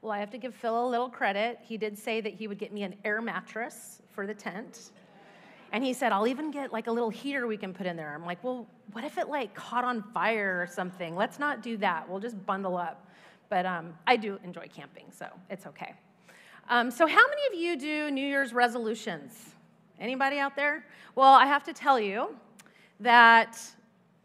Well, I have to give Phil a little credit. He did say that he would get me an air mattress for the tent. And he said, I'll even get like a little heater we can put in there. I'm like, well, what if it like caught on fire or something? Let's not do that. We'll just bundle up. But um, I do enjoy camping, so it's okay. Um, so, how many of you do New Year's resolutions? Anybody out there? Well, I have to tell you that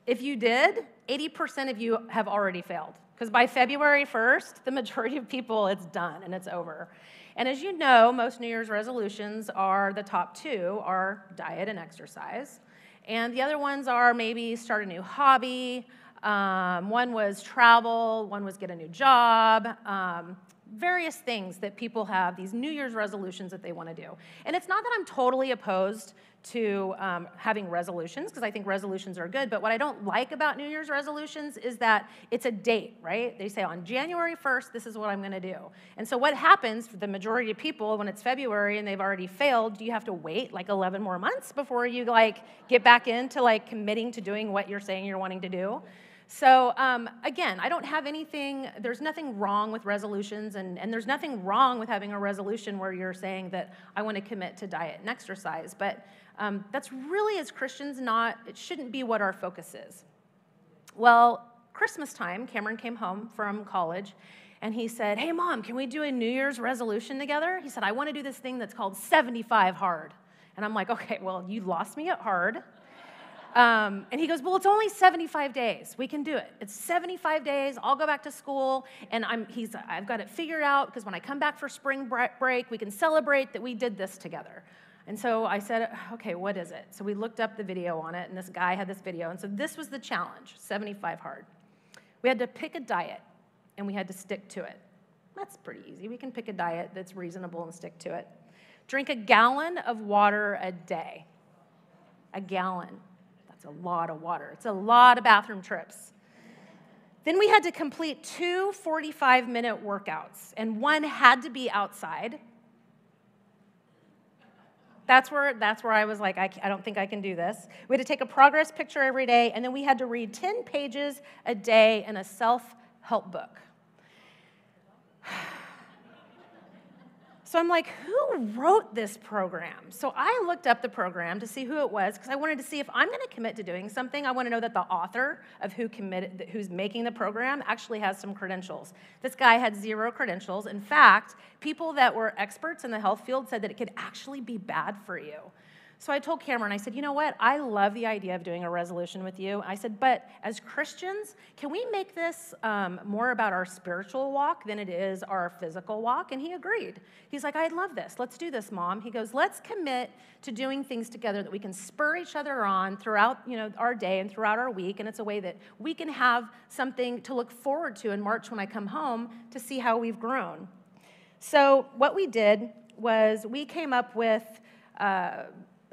if you did, 80% of you have already failed. Because by February 1st, the majority of people, it's done and it's over. And as you know, most New Year's resolutions are the top two are diet and exercise. And the other ones are maybe start a new hobby. Um, one was travel, one was get a new job. Um, various things that people have, these New Year's resolutions that they want to do. And it's not that I'm totally opposed to um, having resolutions, because I think resolutions are good, but what I don't like about New Year's resolutions is that it's a date, right? They say on January 1st, this is what I'm going to do. And so what happens for the majority of people when it's February and they've already failed, do you have to wait like 11 more months before you like get back into like committing to doing what you're saying you're wanting to do? So, um, again, I don't have anything, there's nothing wrong with resolutions, and, and there's nothing wrong with having a resolution where you're saying that I want to commit to diet and exercise. But um, that's really, as Christians, not, it shouldn't be what our focus is. Well, Christmas time, Cameron came home from college and he said, Hey, mom, can we do a New Year's resolution together? He said, I want to do this thing that's called 75 hard. And I'm like, Okay, well, you lost me at hard. Um, and he goes, Well, it's only 75 days. We can do it. It's 75 days. I'll go back to school. And I'm, he's, I've got it figured out because when I come back for spring break, we can celebrate that we did this together. And so I said, Okay, what is it? So we looked up the video on it, and this guy had this video. And so this was the challenge 75 hard. We had to pick a diet, and we had to stick to it. That's pretty easy. We can pick a diet that's reasonable and stick to it. Drink a gallon of water a day. A gallon. It's a lot of water, it's a lot of bathroom trips. Then we had to complete two 45 minute workouts, and one had to be outside. That's where, that's where I was like, I, I don't think I can do this. We had to take a progress picture every day, and then we had to read 10 pages a day in a self help book. So I'm like, who wrote this program? So I looked up the program to see who it was because I wanted to see if I'm going to commit to doing something. I want to know that the author of who committed, who's making the program actually has some credentials. This guy had zero credentials. In fact, people that were experts in the health field said that it could actually be bad for you. So I told Cameron, I said, you know what? I love the idea of doing a resolution with you. I said, but as Christians, can we make this um, more about our spiritual walk than it is our physical walk? And he agreed. He's like, I love this. Let's do this, mom. He goes, let's commit to doing things together that we can spur each other on throughout you know, our day and throughout our week. And it's a way that we can have something to look forward to in March when I come home to see how we've grown. So what we did was we came up with uh,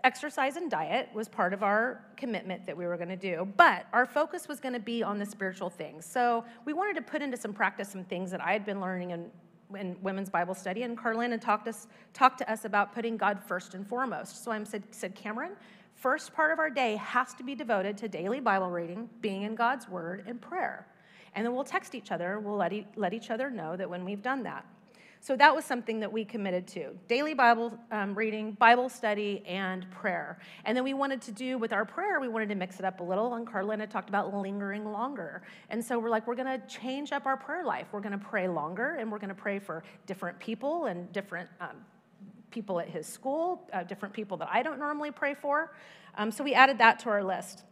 exercise and diet was part of our commitment that we were going to do, but our focus was going to be on the spiritual things. So we wanted to put into some practice some things that I had been learning in, in women's Bible study, and Carlin had talked, us, talked to us about putting God first and foremost. So I said, said, Cameron, first part of our day has to be devoted to daily Bible reading, being in God's Word, and prayer. And then we'll text each other, we'll let, e- let each other know that when we've done that. So that was something that we committed to daily Bible um, reading, Bible study, and prayer. And then we wanted to do with our prayer, we wanted to mix it up a little. And Carlin talked about lingering longer. And so we're like, we're going to change up our prayer life. We're going to pray longer, and we're going to pray for different people and different um, people at his school, uh, different people that I don't normally pray for. Um, so we added that to our list.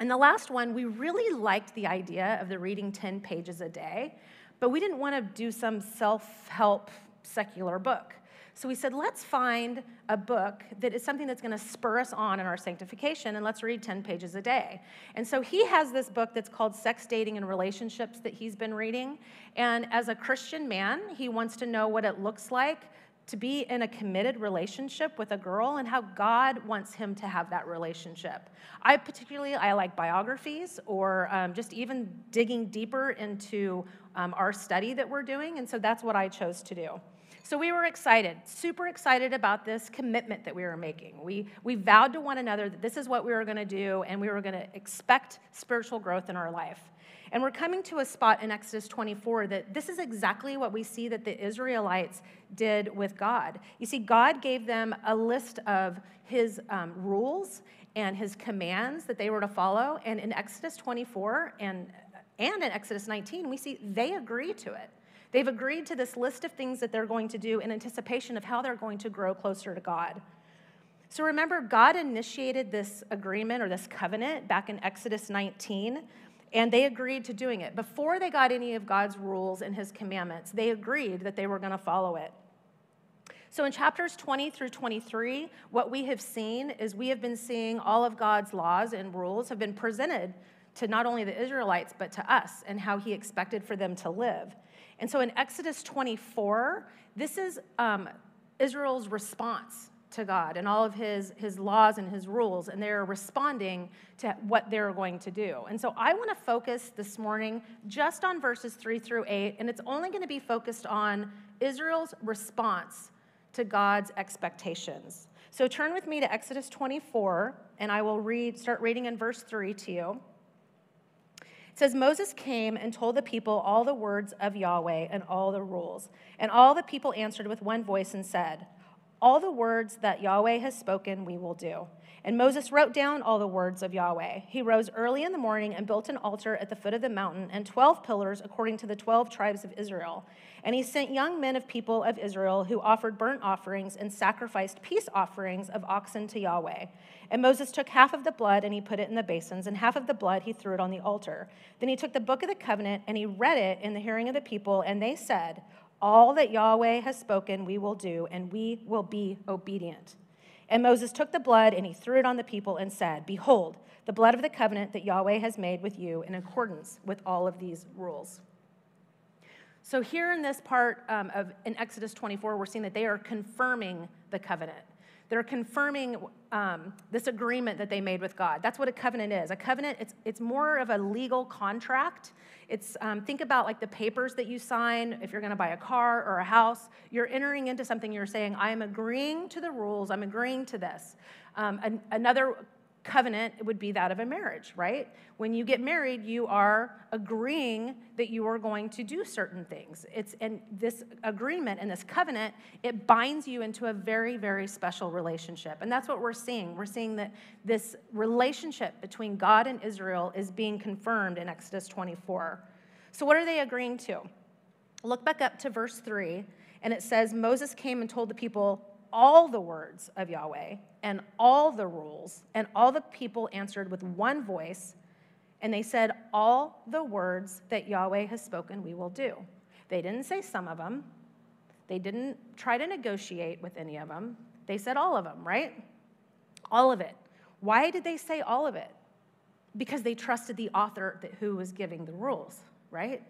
And the last one, we really liked the idea of the reading 10 pages a day. But we didn't want to do some self help secular book. So we said, let's find a book that is something that's going to spur us on in our sanctification, and let's read 10 pages a day. And so he has this book that's called Sex, Dating, and Relationships that he's been reading. And as a Christian man, he wants to know what it looks like to be in a committed relationship with a girl and how God wants him to have that relationship. I particularly I like biographies or um, just even digging deeper into um, our study that we're doing, and so that's what I chose to do. So we were excited, super excited about this commitment that we were making. We, we vowed to one another that this is what we were going to do, and we were going to expect spiritual growth in our life. And we're coming to a spot in Exodus 24 that this is exactly what we see that the Israelites did with God. You see, God gave them a list of his um, rules and his commands that they were to follow. And in Exodus 24 and, and in Exodus 19, we see they agree to it. They've agreed to this list of things that they're going to do in anticipation of how they're going to grow closer to God. So remember, God initiated this agreement or this covenant back in Exodus 19, and they agreed to doing it. Before they got any of God's rules and his commandments, they agreed that they were going to follow it. So in chapters 20 through 23, what we have seen is we have been seeing all of God's laws and rules have been presented to not only the Israelites, but to us and how he expected for them to live. And so in Exodus 24, this is um, Israel's response to God and all of his, his laws and his rules, and they're responding to what they're going to do. And so I want to focus this morning just on verses three through eight, and it's only going to be focused on Israel's response to God's expectations. So turn with me to Exodus 24, and I will read, start reading in verse three to you. It says, Moses came and told the people all the words of Yahweh and all the rules. And all the people answered with one voice and said, All the words that Yahweh has spoken, we will do. And Moses wrote down all the words of Yahweh. He rose early in the morning and built an altar at the foot of the mountain and 12 pillars according to the 12 tribes of Israel. And he sent young men of people of Israel who offered burnt offerings and sacrificed peace offerings of oxen to Yahweh. And Moses took half of the blood and he put it in the basins, and half of the blood he threw it on the altar. Then he took the book of the covenant and he read it in the hearing of the people, and they said, All that Yahweh has spoken, we will do, and we will be obedient. And Moses took the blood and he threw it on the people and said, Behold, the blood of the covenant that Yahweh has made with you in accordance with all of these rules. So, here in this part um, of in Exodus 24, we're seeing that they are confirming the covenant. They're confirming um, this agreement that they made with God. That's what a covenant is. A covenant, it's, it's more of a legal contract. It's um, think about like the papers that you sign if you're going to buy a car or a house. You're entering into something. You're saying, "I am agreeing to the rules. I'm agreeing to this." Um, an, another covenant would be that of a marriage, right? When you get married, you are agreeing that you are going to do certain things. It's and this agreement and this covenant, it binds you into a very very special relationship. And that's what we're seeing. We're seeing that this relationship between God and Israel is being confirmed in Exodus 24. So what are they agreeing to? Look back up to verse 3 and it says Moses came and told the people all the words of Yahweh and all the rules, and all the people answered with one voice, and they said, All the words that Yahweh has spoken, we will do. They didn't say some of them, they didn't try to negotiate with any of them. They said all of them, right? All of it. Why did they say all of it? Because they trusted the author who was giving the rules, right?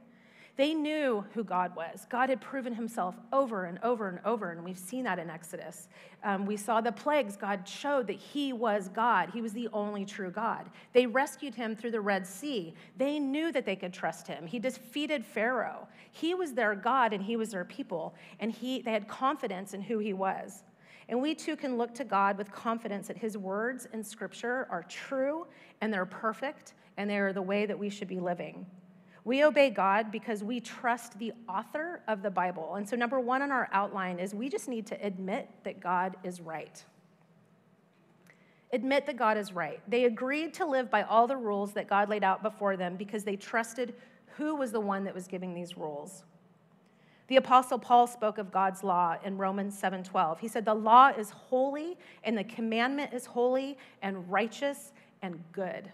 They knew who God was. God had proven himself over and over and over, and we've seen that in Exodus. Um, we saw the plagues. God showed that he was God, he was the only true God. They rescued him through the Red Sea. They knew that they could trust him. He defeated Pharaoh. He was their God, and he was their people, and he, they had confidence in who he was. And we too can look to God with confidence that his words in Scripture are true and they're perfect and they are the way that we should be living. We obey God because we trust the author of the Bible. And so, number one on our outline is we just need to admit that God is right. Admit that God is right. They agreed to live by all the rules that God laid out before them because they trusted who was the one that was giving these rules. The apostle Paul spoke of God's law in Romans 7:12. He said the law is holy and the commandment is holy and righteous and good.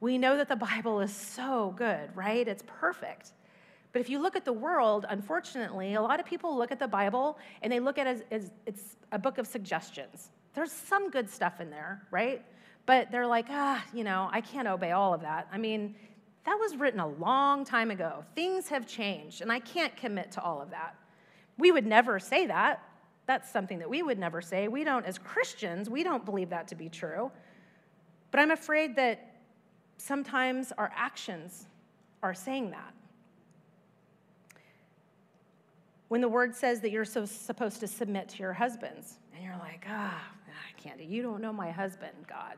We know that the Bible is so good, right? It's perfect. But if you look at the world, unfortunately, a lot of people look at the Bible and they look at it as, as it's a book of suggestions. There's some good stuff in there, right? But they're like, ah, you know, I can't obey all of that. I mean, that was written a long time ago. Things have changed, and I can't commit to all of that. We would never say that. That's something that we would never say. We don't, as Christians, we don't believe that to be true. But I'm afraid that sometimes our actions are saying that. when the word says that you're so supposed to submit to your husbands, and you're like, ah, I can't do. You don't know my husband, God.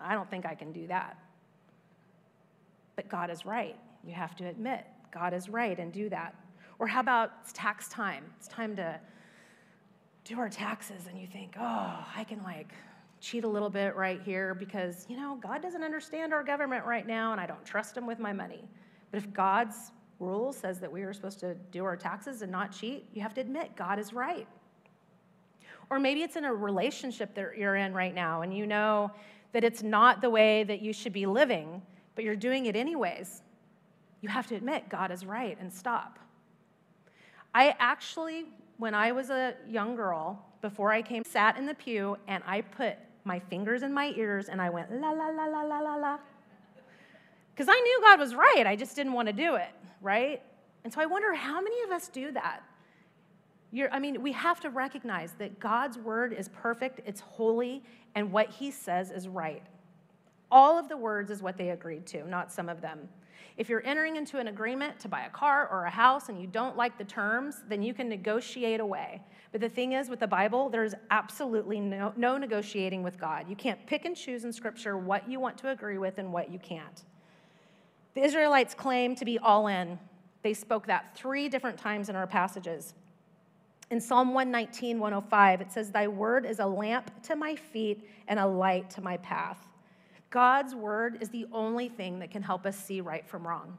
I don't think I can do that. But God is right. You have to admit God is right and do that. Or how about it's tax time? It's time to do our taxes, and you think, oh, I can like cheat a little bit right here because, you know, God doesn't understand our government right now, and I don't trust him with my money. But if God's rule says that we are supposed to do our taxes and not cheat, you have to admit God is right. Or maybe it's in a relationship that you're in right now, and you know that it's not the way that you should be living, but you're doing it anyways. You have to admit God is right and stop. I actually, when I was a young girl, before I came, sat in the pew and I put my fingers in my ears and I went la la la la la la la. Because I knew God was right, I just didn't want to do it, right? And so I wonder how many of us do that? You're, I mean, we have to recognize that God's word is perfect, it's holy, and what he says is right. All of the words is what they agreed to, not some of them. If you're entering into an agreement to buy a car or a house and you don't like the terms, then you can negotiate away. But the thing is, with the Bible, there's absolutely no, no negotiating with God. You can't pick and choose in Scripture what you want to agree with and what you can't. The Israelites claim to be all in. They spoke that three different times in our passages. In Psalm 119, 105, it says, Thy word is a lamp to my feet and a light to my path. God's word is the only thing that can help us see right from wrong.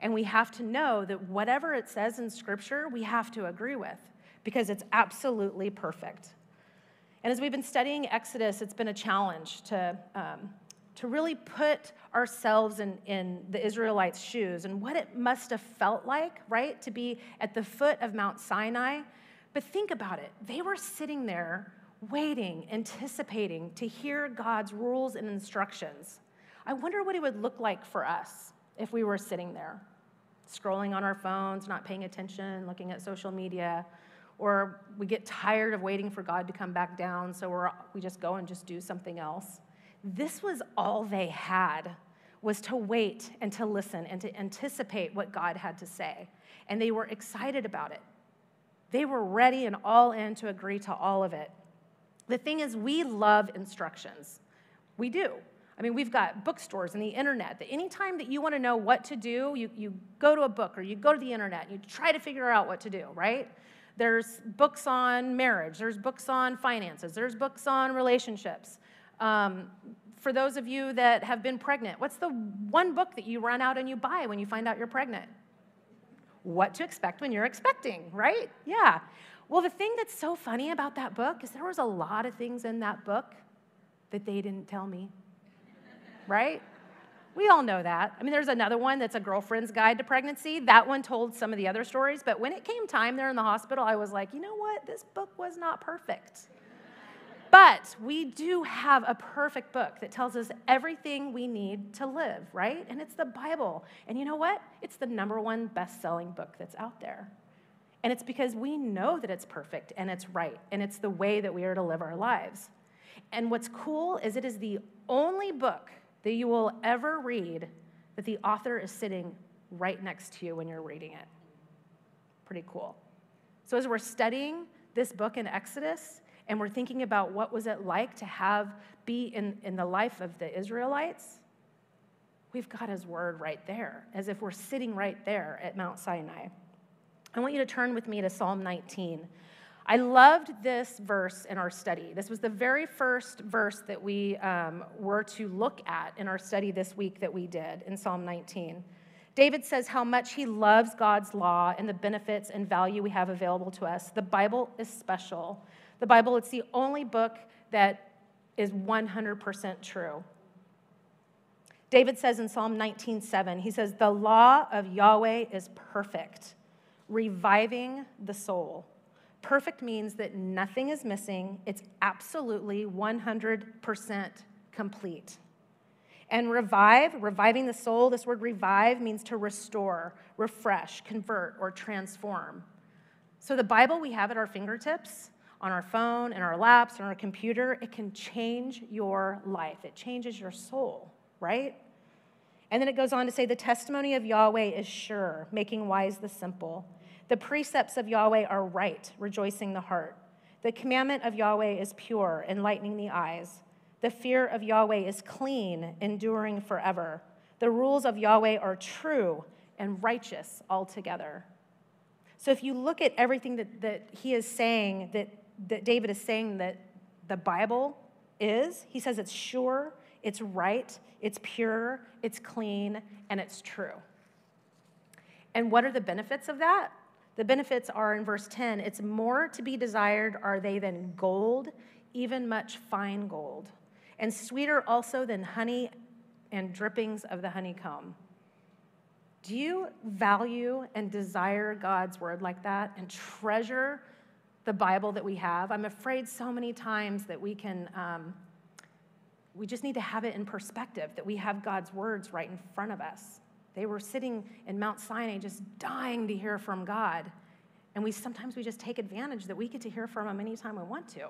And we have to know that whatever it says in Scripture, we have to agree with because it's absolutely perfect. And as we've been studying Exodus, it's been a challenge to, um, to really put ourselves in, in the Israelites' shoes and what it must have felt like, right, to be at the foot of Mount Sinai. But think about it. They were sitting there waiting, anticipating to hear God's rules and instructions. I wonder what it would look like for us if we were sitting there, scrolling on our phones, not paying attention, looking at social media, or we get tired of waiting for God to come back down, so we're, we just go and just do something else. This was all they had was to wait and to listen and to anticipate what God had to say. And they were excited about it. They were ready and all in to agree to all of it. The thing is, we love instructions. We do. I mean, we've got bookstores and the internet that anytime that you want to know what to do, you, you go to a book or you go to the internet and you try to figure out what to do, right? There's books on marriage, there's books on finances, there's books on relationships. Um, for those of you that have been pregnant, what's the one book that you run out and you buy when you find out you're pregnant? What to expect when you're expecting, right? Yeah. Well, the thing that's so funny about that book is there was a lot of things in that book that they didn't tell me, right? We all know that. I mean, there's another one that's a girlfriend's guide to pregnancy. That one told some of the other stories, but when it came time there in the hospital, I was like, you know what? This book was not perfect. But we do have a perfect book that tells us everything we need to live, right? And it's the Bible. And you know what? It's the number one best selling book that's out there. And it's because we know that it's perfect and it's right and it's the way that we are to live our lives. And what's cool is it is the only book that you will ever read that the author is sitting right next to you when you're reading it. Pretty cool. So as we're studying this book in Exodus and we're thinking about what was it like to have be in, in the life of the Israelites, we've got his word right there, as if we're sitting right there at Mount Sinai. I want you to turn with me to Psalm 19. I loved this verse in our study. This was the very first verse that we um, were to look at in our study this week that we did in Psalm 19. David says how much he loves God's law and the benefits and value we have available to us. The Bible is special. The Bible, it's the only book that is 100% true. David says in Psalm 19:7, he says, "The law of Yahweh is perfect." Reviving the soul. Perfect means that nothing is missing, it's absolutely 100% complete. And revive, reviving the soul, this word revive means to restore, refresh, convert, or transform. So the Bible we have at our fingertips, on our phone, in our laps, on our computer, it can change your life. It changes your soul, right? And then it goes on to say, the testimony of Yahweh is sure, making wise the simple. The precepts of Yahweh are right, rejoicing the heart. The commandment of Yahweh is pure, enlightening the eyes. The fear of Yahweh is clean, enduring forever. The rules of Yahweh are true and righteous altogether. So if you look at everything that, that he is saying, that, that David is saying that the Bible is, he says it's sure, it's right, it's pure, it's clean, and it's true. And what are the benefits of that? The benefits are in verse 10 it's more to be desired are they than gold, even much fine gold, and sweeter also than honey and drippings of the honeycomb. Do you value and desire God's word like that and treasure the Bible that we have? I'm afraid so many times that we can, um, we just need to have it in perspective that we have God's words right in front of us. They were sitting in Mount Sinai just dying to hear from God. And we sometimes we just take advantage that we get to hear from him anytime we want to.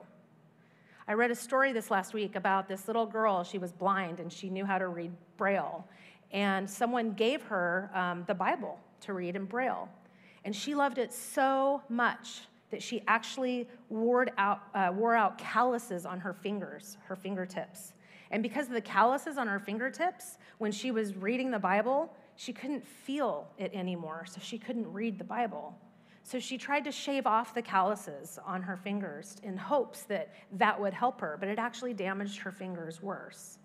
I read a story this last week about this little girl. She was blind and she knew how to read Braille. And someone gave her um, the Bible to read in Braille. And she loved it so much that she actually wore out, uh, wore out calluses on her fingers, her fingertips. And because of the calluses on her fingertips, when she was reading the Bible, she couldn't feel it anymore, so she couldn't read the Bible. So she tried to shave off the calluses on her fingers in hopes that that would help her, but it actually damaged her fingers worse.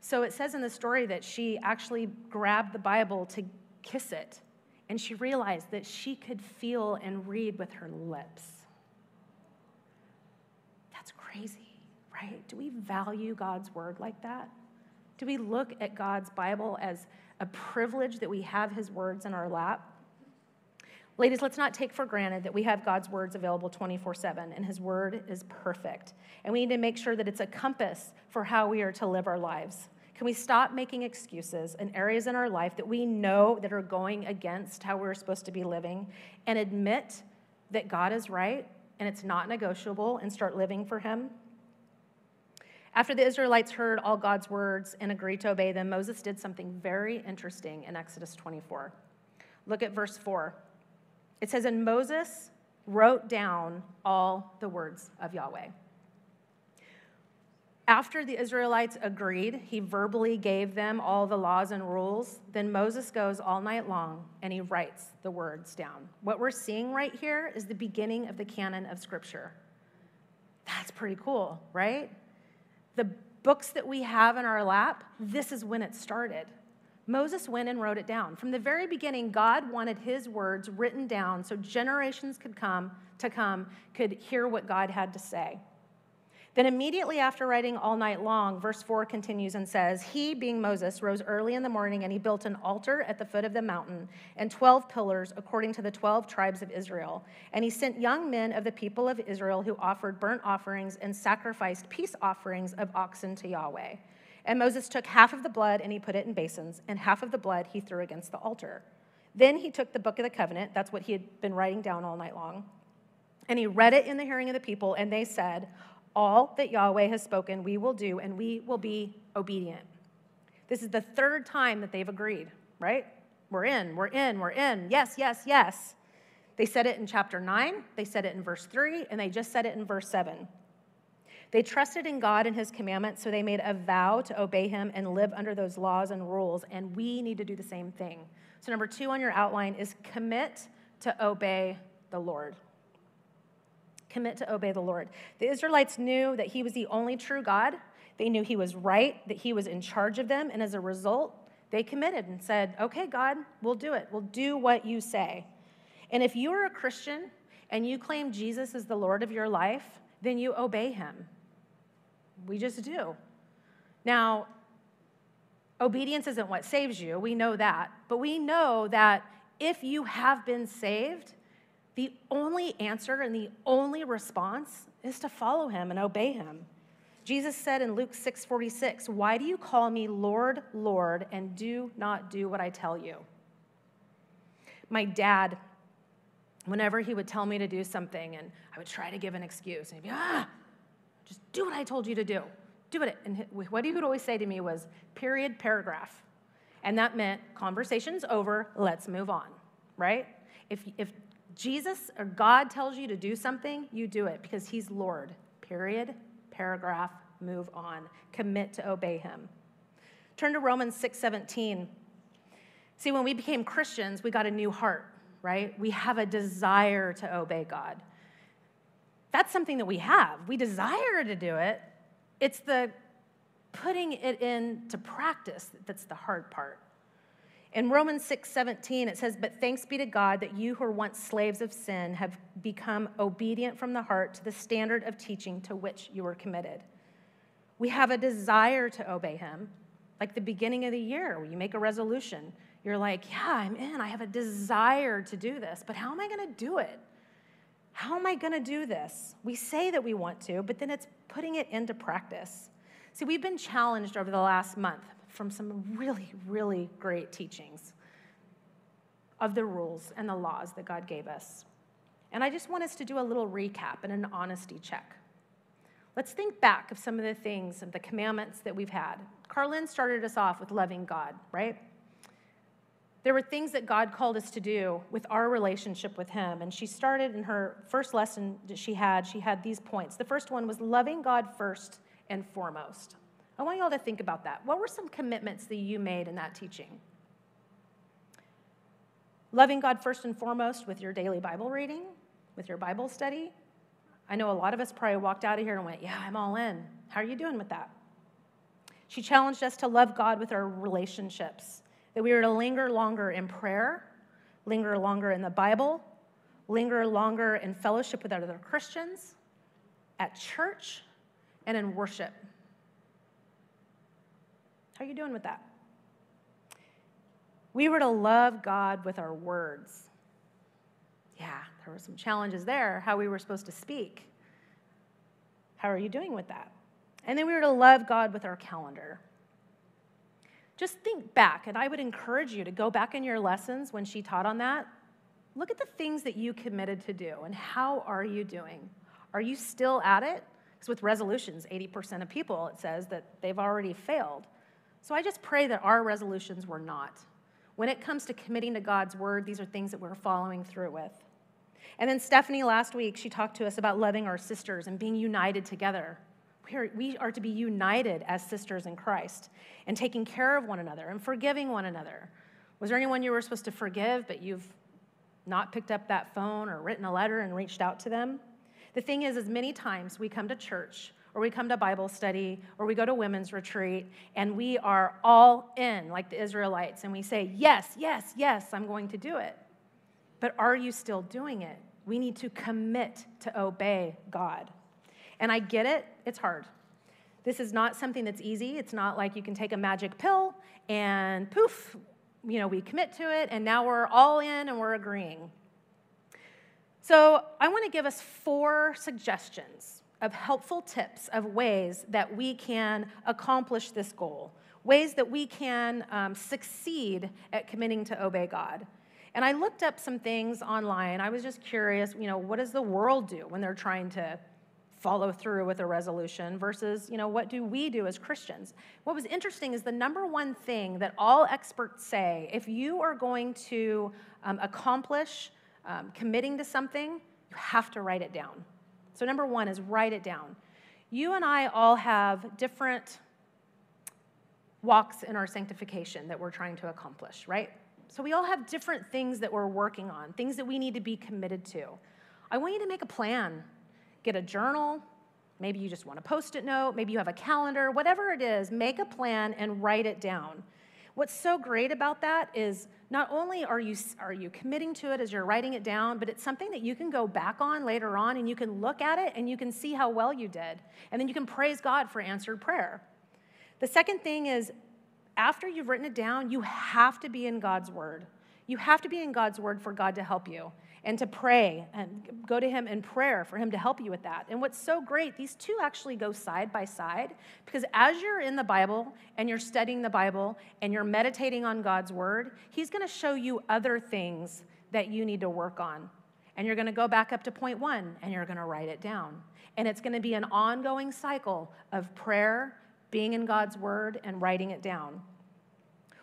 So it says in the story that she actually grabbed the Bible to kiss it, and she realized that she could feel and read with her lips. That's crazy, right? Do we value God's word like that? Do we look at God's Bible as a privilege that we have his words in our lap? Ladies, let's not take for granted that we have God's words available 24 7, and his word is perfect. And we need to make sure that it's a compass for how we are to live our lives. Can we stop making excuses in areas in our life that we know that are going against how we're supposed to be living and admit that God is right and it's not negotiable and start living for him? After the Israelites heard all God's words and agreed to obey them, Moses did something very interesting in Exodus 24. Look at verse 4. It says, And Moses wrote down all the words of Yahweh. After the Israelites agreed, he verbally gave them all the laws and rules. Then Moses goes all night long and he writes the words down. What we're seeing right here is the beginning of the canon of Scripture. That's pretty cool, right? The books that we have in our lap, this is when it started. Moses went and wrote it down. From the very beginning, God wanted his words written down so generations could come to come could hear what God had to say. Then, immediately after writing all night long, verse 4 continues and says, He, being Moses, rose early in the morning and he built an altar at the foot of the mountain and 12 pillars according to the 12 tribes of Israel. And he sent young men of the people of Israel who offered burnt offerings and sacrificed peace offerings of oxen to Yahweh. And Moses took half of the blood and he put it in basins, and half of the blood he threw against the altar. Then he took the book of the covenant, that's what he had been writing down all night long, and he read it in the hearing of the people, and they said, all that Yahweh has spoken, we will do, and we will be obedient. This is the third time that they've agreed, right? We're in, we're in, we're in. Yes, yes, yes. They said it in chapter 9, they said it in verse 3, and they just said it in verse 7. They trusted in God and his commandments, so they made a vow to obey him and live under those laws and rules, and we need to do the same thing. So, number two on your outline is commit to obey the Lord commit to obey the Lord. The Israelites knew that he was the only true God. They knew he was right, that he was in charge of them, and as a result, they committed and said, Okay, God, we'll do it. We'll do what you say. And if you are a Christian and you claim Jesus is the Lord of your life, then you obey him. We just do. Now, obedience isn't what saves you. We know that. But we know that if you have been saved, the only answer and the only response is to follow him and obey him. Jesus said in Luke 6:46, "Why do you call me Lord, Lord, and do not do what I tell you?" My dad, whenever he would tell me to do something and I would try to give an excuse, and he'd be, "Ah, just do what I told you to do. Do it." And what he would always say to me was, "Period, paragraph." And that meant conversation's over, let's move on, right? If, if Jesus or God tells you to do something, you do it because He's Lord. Period. Paragraph. Move on. Commit to obey Him. Turn to Romans 6 17. See, when we became Christians, we got a new heart, right? We have a desire to obey God. That's something that we have. We desire to do it. It's the putting it into practice that's the hard part. In Romans 6 17, it says, But thanks be to God that you who were once slaves of sin have become obedient from the heart to the standard of teaching to which you were committed. We have a desire to obey Him, like the beginning of the year, you make a resolution. You're like, Yeah, I'm in. I have a desire to do this, but how am I going to do it? How am I going to do this? We say that we want to, but then it's putting it into practice. See, we've been challenged over the last month from some really, really great teachings of the rules and the laws that God gave us. And I just want us to do a little recap and an honesty check. Let's think back of some of the things, of the commandments that we've had. Carlin started us off with loving God, right? There were things that God called us to do with our relationship with Him. And she started in her first lesson that she had, she had these points. The first one was loving God first and foremost. I want you all to think about that. What were some commitments that you made in that teaching? Loving God first and foremost with your daily Bible reading, with your Bible study. I know a lot of us probably walked out of here and went, Yeah, I'm all in. How are you doing with that? She challenged us to love God with our relationships, that we were to linger longer in prayer, linger longer in the Bible, linger longer in fellowship with other Christians, at church, and in worship. How are you doing with that? We were to love God with our words. Yeah, there were some challenges there, how we were supposed to speak. How are you doing with that? And then we were to love God with our calendar. Just think back, and I would encourage you to go back in your lessons when she taught on that. Look at the things that you committed to do, and how are you doing? Are you still at it? Because with resolutions, 80% of people, it says that they've already failed. So I just pray that our resolutions were not. When it comes to committing to God's word, these are things that we're following through with. And then Stephanie last week, she talked to us about loving our sisters and being united together. We are, we are to be united as sisters in Christ and taking care of one another and forgiving one another. Was there anyone you were supposed to forgive, but you've not picked up that phone or written a letter and reached out to them? The thing is, as many times we come to church or we come to Bible study, or we go to women's retreat, and we are all in, like the Israelites, and we say, Yes, yes, yes, I'm going to do it. But are you still doing it? We need to commit to obey God. And I get it, it's hard. This is not something that's easy. It's not like you can take a magic pill and poof, you know, we commit to it, and now we're all in and we're agreeing. So I want to give us four suggestions of helpful tips of ways that we can accomplish this goal, ways that we can um, succeed at committing to obey God. And I looked up some things online. I was just curious, you know, what does the world do when they're trying to follow through with a resolution versus, you know, what do we do as Christians? What was interesting is the number one thing that all experts say if you are going to um, accomplish um, committing to something, you have to write it down. So, number one is write it down. You and I all have different walks in our sanctification that we're trying to accomplish, right? So, we all have different things that we're working on, things that we need to be committed to. I want you to make a plan. Get a journal. Maybe you just want a post it note. Maybe you have a calendar. Whatever it is, make a plan and write it down. What's so great about that is not only are you, are you committing to it as you're writing it down, but it's something that you can go back on later on and you can look at it and you can see how well you did. And then you can praise God for answered prayer. The second thing is after you've written it down, you have to be in God's word. You have to be in God's word for God to help you and to pray and go to Him in prayer for Him to help you with that. And what's so great, these two actually go side by side because as you're in the Bible and you're studying the Bible and you're meditating on God's Word, He's going to show you other things that you need to work on. And you're going to go back up to point one and you're going to write it down. And it's going to be an ongoing cycle of prayer, being in God's Word, and writing it down.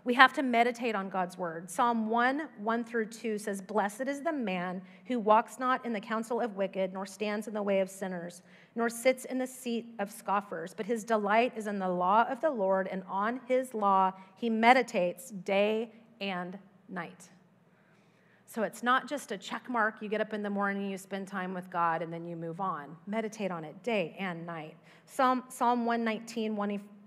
We have to meditate on God's word. Psalm 1 1 through 2 says, Blessed is the man who walks not in the counsel of wicked, nor stands in the way of sinners, nor sits in the seat of scoffers, but his delight is in the law of the Lord, and on his law he meditates day and night. So it's not just a check mark. You get up in the morning, you spend time with God, and then you move on. Meditate on it day and night. Psalm, Psalm 119,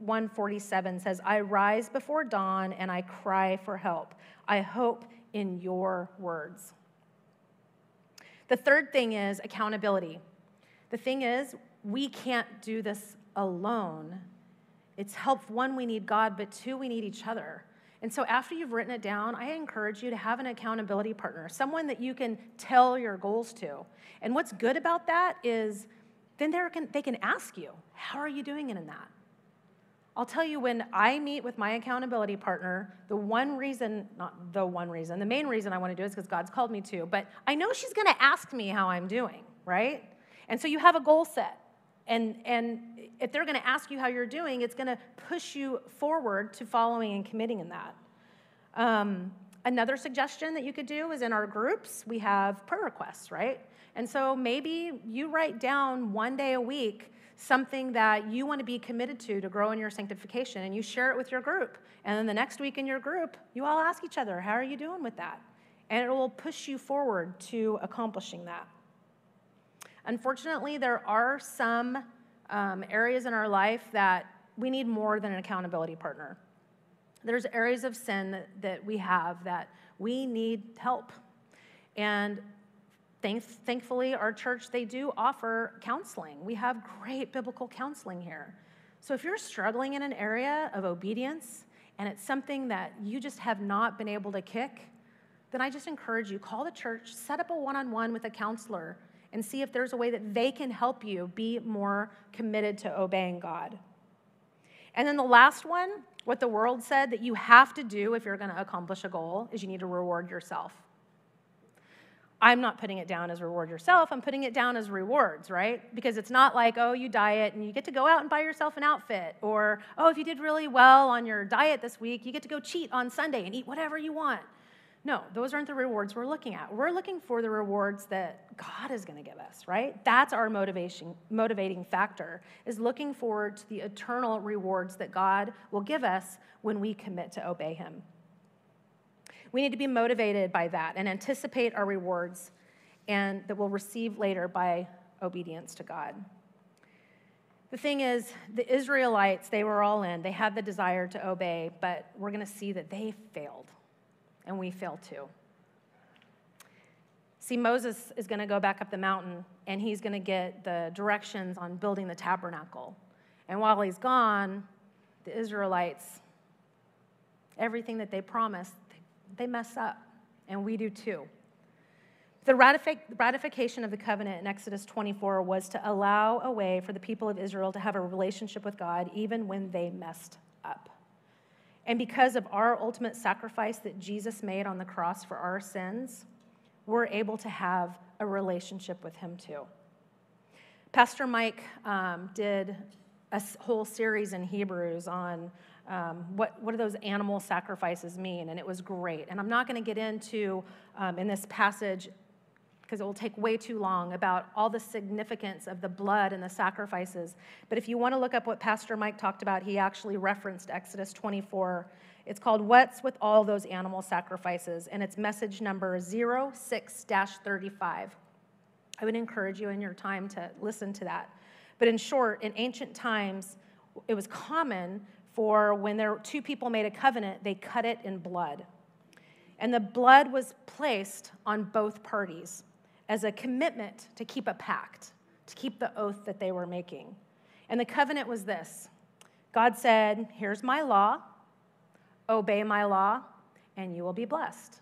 147 says, I rise before dawn and I cry for help. I hope in your words. The third thing is accountability. The thing is, we can't do this alone. It's help. One, we need God, but two, we need each other. And so, after you've written it down, I encourage you to have an accountability partner, someone that you can tell your goals to. And what's good about that is then can, they can ask you, How are you doing it in that? I'll tell you, when I meet with my accountability partner, the one reason, not the one reason, the main reason I want to do it is because God's called me to, but I know she's going to ask me how I'm doing, right? And so you have a goal set. And, and if they're going to ask you how you're doing, it's going to push you forward to following and committing in that. Um, another suggestion that you could do is in our groups, we have prayer requests, right? And so maybe you write down one day a week something that you want to be committed to to grow in your sanctification and you share it with your group. And then the next week in your group, you all ask each other, How are you doing with that? And it will push you forward to accomplishing that. Unfortunately, there are some um, areas in our life that we need more than an accountability partner. There's areas of sin that, that we have that we need help. And thankfully, our church, they do offer counseling. We have great biblical counseling here. So if you're struggling in an area of obedience and it's something that you just have not been able to kick, then I just encourage you call the church, set up a one on one with a counselor, and see if there's a way that they can help you be more committed to obeying God. And then the last one, what the world said that you have to do if you're going to accomplish a goal is you need to reward yourself. I'm not putting it down as reward yourself, I'm putting it down as rewards, right? Because it's not like, oh, you diet and you get to go out and buy yourself an outfit, or, oh, if you did really well on your diet this week, you get to go cheat on Sunday and eat whatever you want. No, those aren't the rewards we're looking at. We're looking for the rewards that God is going to give us, right? That's our motivation, motivating factor, is looking forward to the eternal rewards that God will give us when we commit to obey Him. We need to be motivated by that and anticipate our rewards and that we'll receive later by obedience to God. The thing is, the Israelites, they were all in. They had the desire to obey, but we're going to see that they failed, and we fail too. See, Moses is going to go back up the mountain, and he's going to get the directions on building the tabernacle. And while he's gone, the Israelites, everything that they promised, they mess up, and we do too. The ratification of the covenant in Exodus 24 was to allow a way for the people of Israel to have a relationship with God even when they messed up. And because of our ultimate sacrifice that Jesus made on the cross for our sins, we're able to have a relationship with Him too. Pastor Mike um, did a whole series in Hebrews on um, what, what do those animal sacrifices mean? And it was great. And I'm not going to get into um, in this passage because it will take way too long about all the significance of the blood and the sacrifices. But if you want to look up what Pastor Mike talked about, he actually referenced Exodus 24. It's called What's with All Those Animal Sacrifices, and it's message number 06 35. I would encourage you in your time to listen to that. But in short, in ancient times, it was common for when there two people made a covenant, they cut it in blood. And the blood was placed on both parties as a commitment to keep a pact, to keep the oath that they were making. And the covenant was this God said, Here's my law, obey my law, and you will be blessed.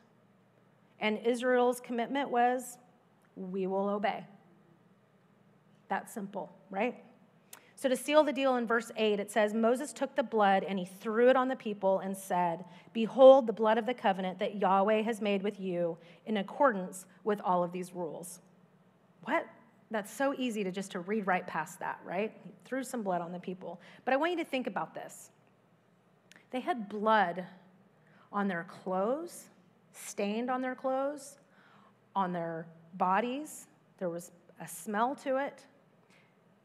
And Israel's commitment was, We will obey. That simple, right? So, to seal the deal in verse 8, it says, Moses took the blood and he threw it on the people and said, Behold, the blood of the covenant that Yahweh has made with you in accordance with all of these rules. What? That's so easy to just to read right past that, right? He threw some blood on the people. But I want you to think about this. They had blood on their clothes, stained on their clothes, on their bodies. There was a smell to it.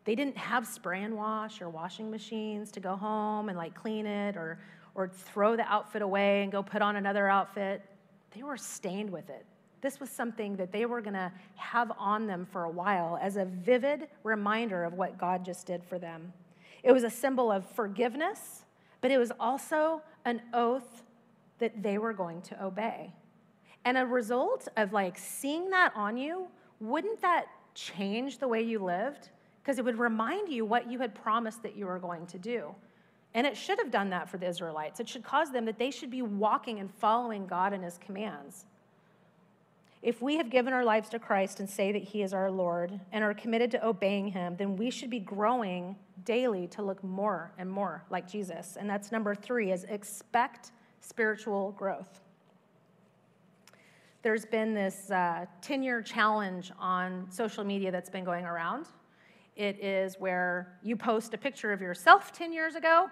They didn't have spray and wash or washing machines to go home and like clean it or, or throw the outfit away and go put on another outfit. They were stained with it. This was something that they were going to have on them for a while as a vivid reminder of what God just did for them. It was a symbol of forgiveness, but it was also an oath that they were going to obey. And a result of like seeing that on you, wouldn't that change the way you lived? Because it would remind you what you had promised that you were going to do. And it should have done that for the Israelites. It should cause them that they should be walking and following God and his commands. If we have given our lives to Christ and say that He is our Lord and are committed to obeying Him, then we should be growing daily to look more and more like Jesus. And that's number three: is expect spiritual growth. There's been this 10 uh, year challenge on social media that's been going around. It is where you post a picture of yourself 10 years ago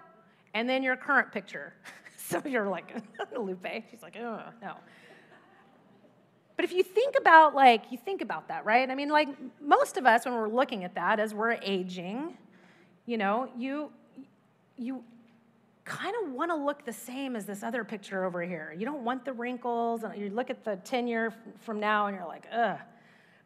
and then your current picture. so you're like, Lupe. She's like, oh, no. But if you think about, like, you think about that, right? I mean, like, most of us, when we're looking at that as we're aging, you know, you, you kind of want to look the same as this other picture over here. You don't want the wrinkles, and you look at the 10 year from now and you're like, ugh.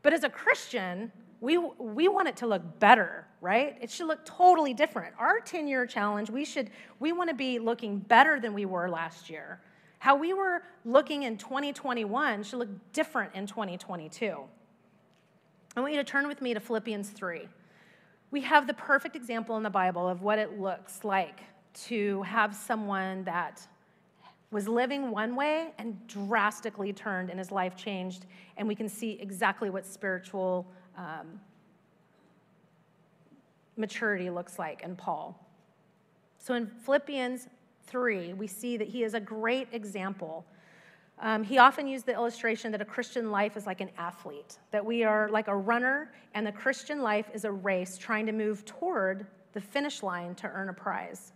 But as a Christian, we, we want it to look better, right? It should look totally different. Our 10 year challenge, we should, we want to be looking better than we were last year. How we were looking in 2021 should look different in 2022. I want you to turn with me to Philippians 3. We have the perfect example in the Bible of what it looks like to have someone that was living one way and drastically turned and his life changed. And we can see exactly what spiritual um, maturity looks like in Paul. So in Philippians 3, we see that he is a great example. Um, he often used the illustration that a Christian life is like an athlete, that we are like a runner, and the Christian life is a race trying to move toward the finish line to earn a prize.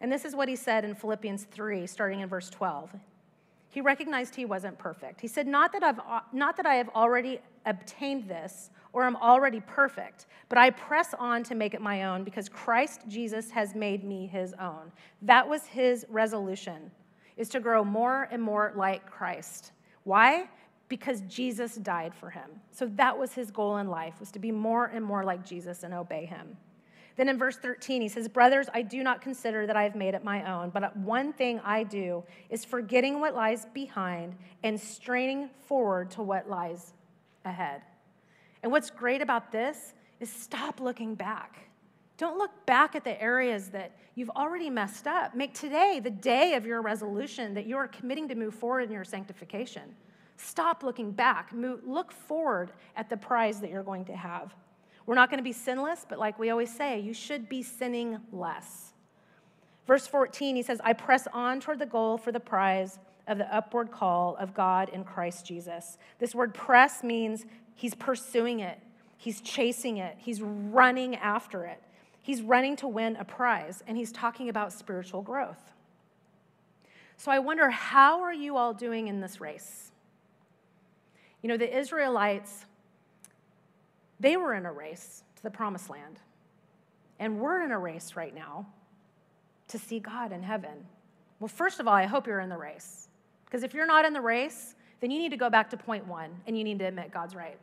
And this is what he said in Philippians 3, starting in verse 12. He recognized he wasn't perfect. He said, Not that, I've, not that I have already obtained this or am already perfect, but I press on to make it my own because Christ Jesus has made me his own. That was his resolution, is to grow more and more like Christ. Why? Because Jesus died for him. So that was his goal in life, was to be more and more like Jesus and obey him. Then in verse 13, he says, Brothers, I do not consider that I have made it my own, but one thing I do is forgetting what lies behind and straining forward to what lies ahead. And what's great about this is stop looking back. Don't look back at the areas that you've already messed up. Make today the day of your resolution that you are committing to move forward in your sanctification. Stop looking back. Move, look forward at the prize that you're going to have. We're not going to be sinless, but like we always say, you should be sinning less. Verse 14, he says, I press on toward the goal for the prize of the upward call of God in Christ Jesus. This word press means he's pursuing it, he's chasing it, he's running after it. He's running to win a prize, and he's talking about spiritual growth. So I wonder, how are you all doing in this race? You know, the Israelites they were in a race to the promised land. And we're in a race right now to see God in heaven. Well, first of all, I hope you're in the race. Because if you're not in the race, then you need to go back to point one and you need to admit God's right.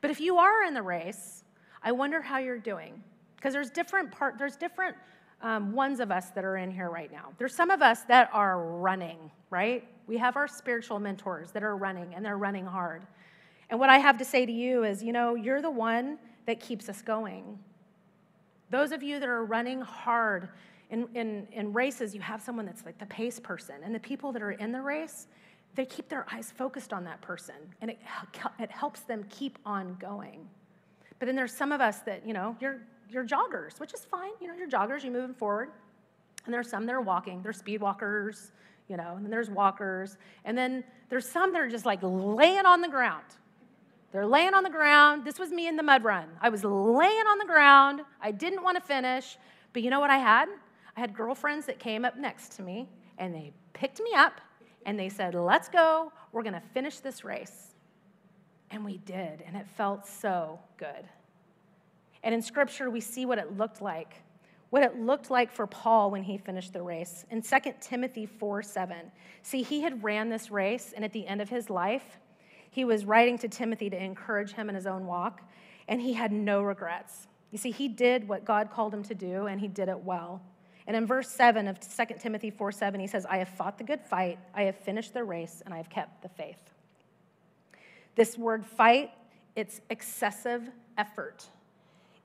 But if you are in the race, I wonder how you're doing. Because there's different part, there's different um, ones of us that are in here right now. There's some of us that are running, right? We have our spiritual mentors that are running and they're running hard. And what I have to say to you is, you know, you're the one that keeps us going. Those of you that are running hard in, in, in races, you have someone that's like the pace person. And the people that are in the race, they keep their eyes focused on that person. And it, it helps them keep on going. But then there's some of us that, you know, you're, you're joggers, which is fine. You know, you're joggers, you're moving forward. And there's some that are walking, they're speed walkers, you know, and there's walkers. And then there's some that are just like laying on the ground. They're laying on the ground. This was me in the mud run. I was laying on the ground. I didn't want to finish. But you know what I had? Had girlfriends that came up next to me and they picked me up and they said, Let's go. We're going to finish this race. And we did, and it felt so good. And in scripture, we see what it looked like. What it looked like for Paul when he finished the race. In 2 Timothy 4 7, see, he had ran this race, and at the end of his life, he was writing to Timothy to encourage him in his own walk, and he had no regrets. You see, he did what God called him to do, and he did it well. And in verse 7 of 2 Timothy 4 7, he says, I have fought the good fight, I have finished the race, and I have kept the faith. This word fight, it's excessive effort.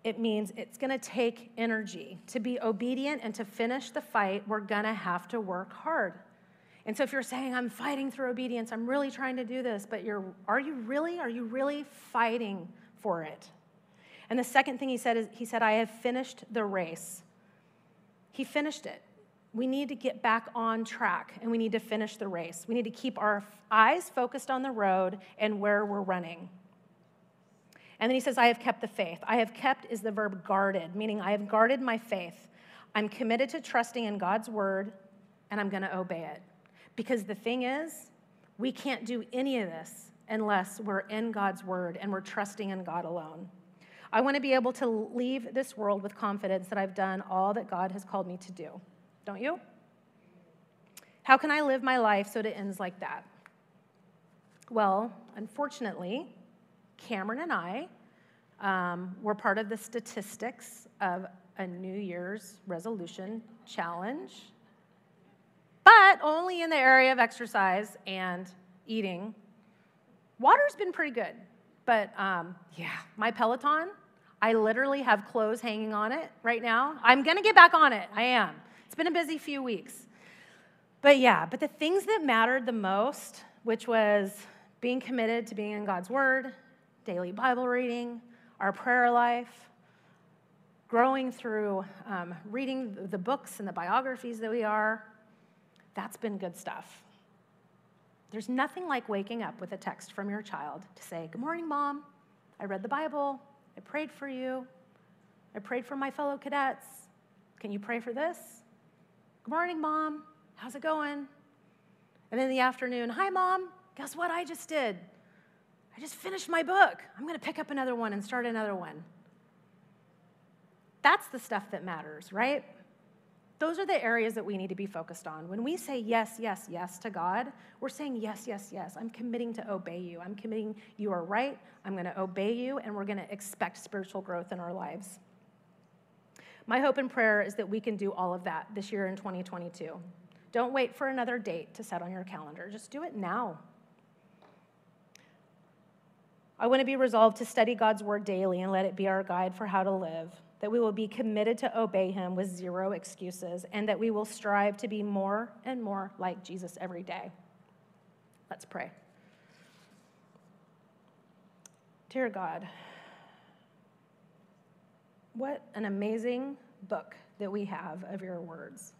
It means it's gonna take energy. To be obedient and to finish the fight, we're gonna have to work hard. And so if you're saying, I'm fighting through obedience, I'm really trying to do this, but you're, are you really? Are you really fighting for it? And the second thing he said is, he said, I have finished the race. He finished it. We need to get back on track and we need to finish the race. We need to keep our eyes focused on the road and where we're running. And then he says, I have kept the faith. I have kept is the verb guarded, meaning I have guarded my faith. I'm committed to trusting in God's word and I'm going to obey it. Because the thing is, we can't do any of this unless we're in God's word and we're trusting in God alone. I want to be able to leave this world with confidence that I've done all that God has called me to do. Don't you? How can I live my life so it ends like that? Well, unfortunately, Cameron and I um, were part of the statistics of a New Year's resolution challenge but only in the area of exercise and eating. Water's been pretty good, but um, yeah, my Peloton, I literally have clothes hanging on it right now. I'm gonna get back on it, I am. It's been a busy few weeks. But yeah, but the things that mattered the most, which was being committed to being in God's Word, daily Bible reading, our prayer life, growing through um, reading the books and the biographies that we are, that's been good stuff. There's nothing like waking up with a text from your child to say, Good morning, mom. I read the Bible. I prayed for you. I prayed for my fellow cadets. Can you pray for this? Good morning, mom. How's it going? And in the afternoon, Hi, mom. Guess what I just did? I just finished my book. I'm going to pick up another one and start another one. That's the stuff that matters, right? Those are the areas that we need to be focused on. When we say yes, yes, yes to God, we're saying yes, yes, yes. I'm committing to obey you. I'm committing, you are right. I'm going to obey you, and we're going to expect spiritual growth in our lives. My hope and prayer is that we can do all of that this year in 2022. Don't wait for another date to set on your calendar, just do it now. I want to be resolved to study God's word daily and let it be our guide for how to live that we will be committed to obey him with zero excuses, and that we will strive to be more and more like Jesus every day. Let's pray. Dear God, what an amazing book that we have of your words.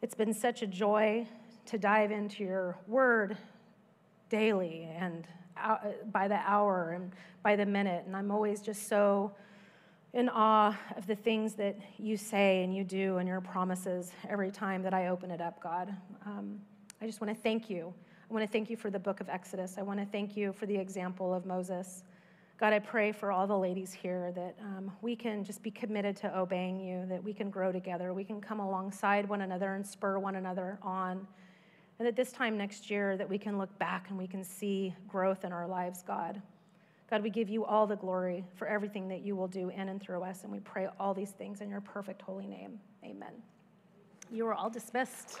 It's been such a joy to dive into your word daily and uh, by the hour and by the minute. And I'm always just so in awe of the things that you say and you do and your promises every time that I open it up, God. Um, I just want to thank you. I want to thank you for the book of Exodus. I want to thank you for the example of Moses. God, I pray for all the ladies here that um, we can just be committed to obeying you, that we can grow together, we can come alongside one another and spur one another on. And that this time next year that we can look back and we can see growth in our lives, God. God, we give you all the glory for everything that you will do in and through us, and we pray all these things in your perfect holy name. Amen. You are all dismissed.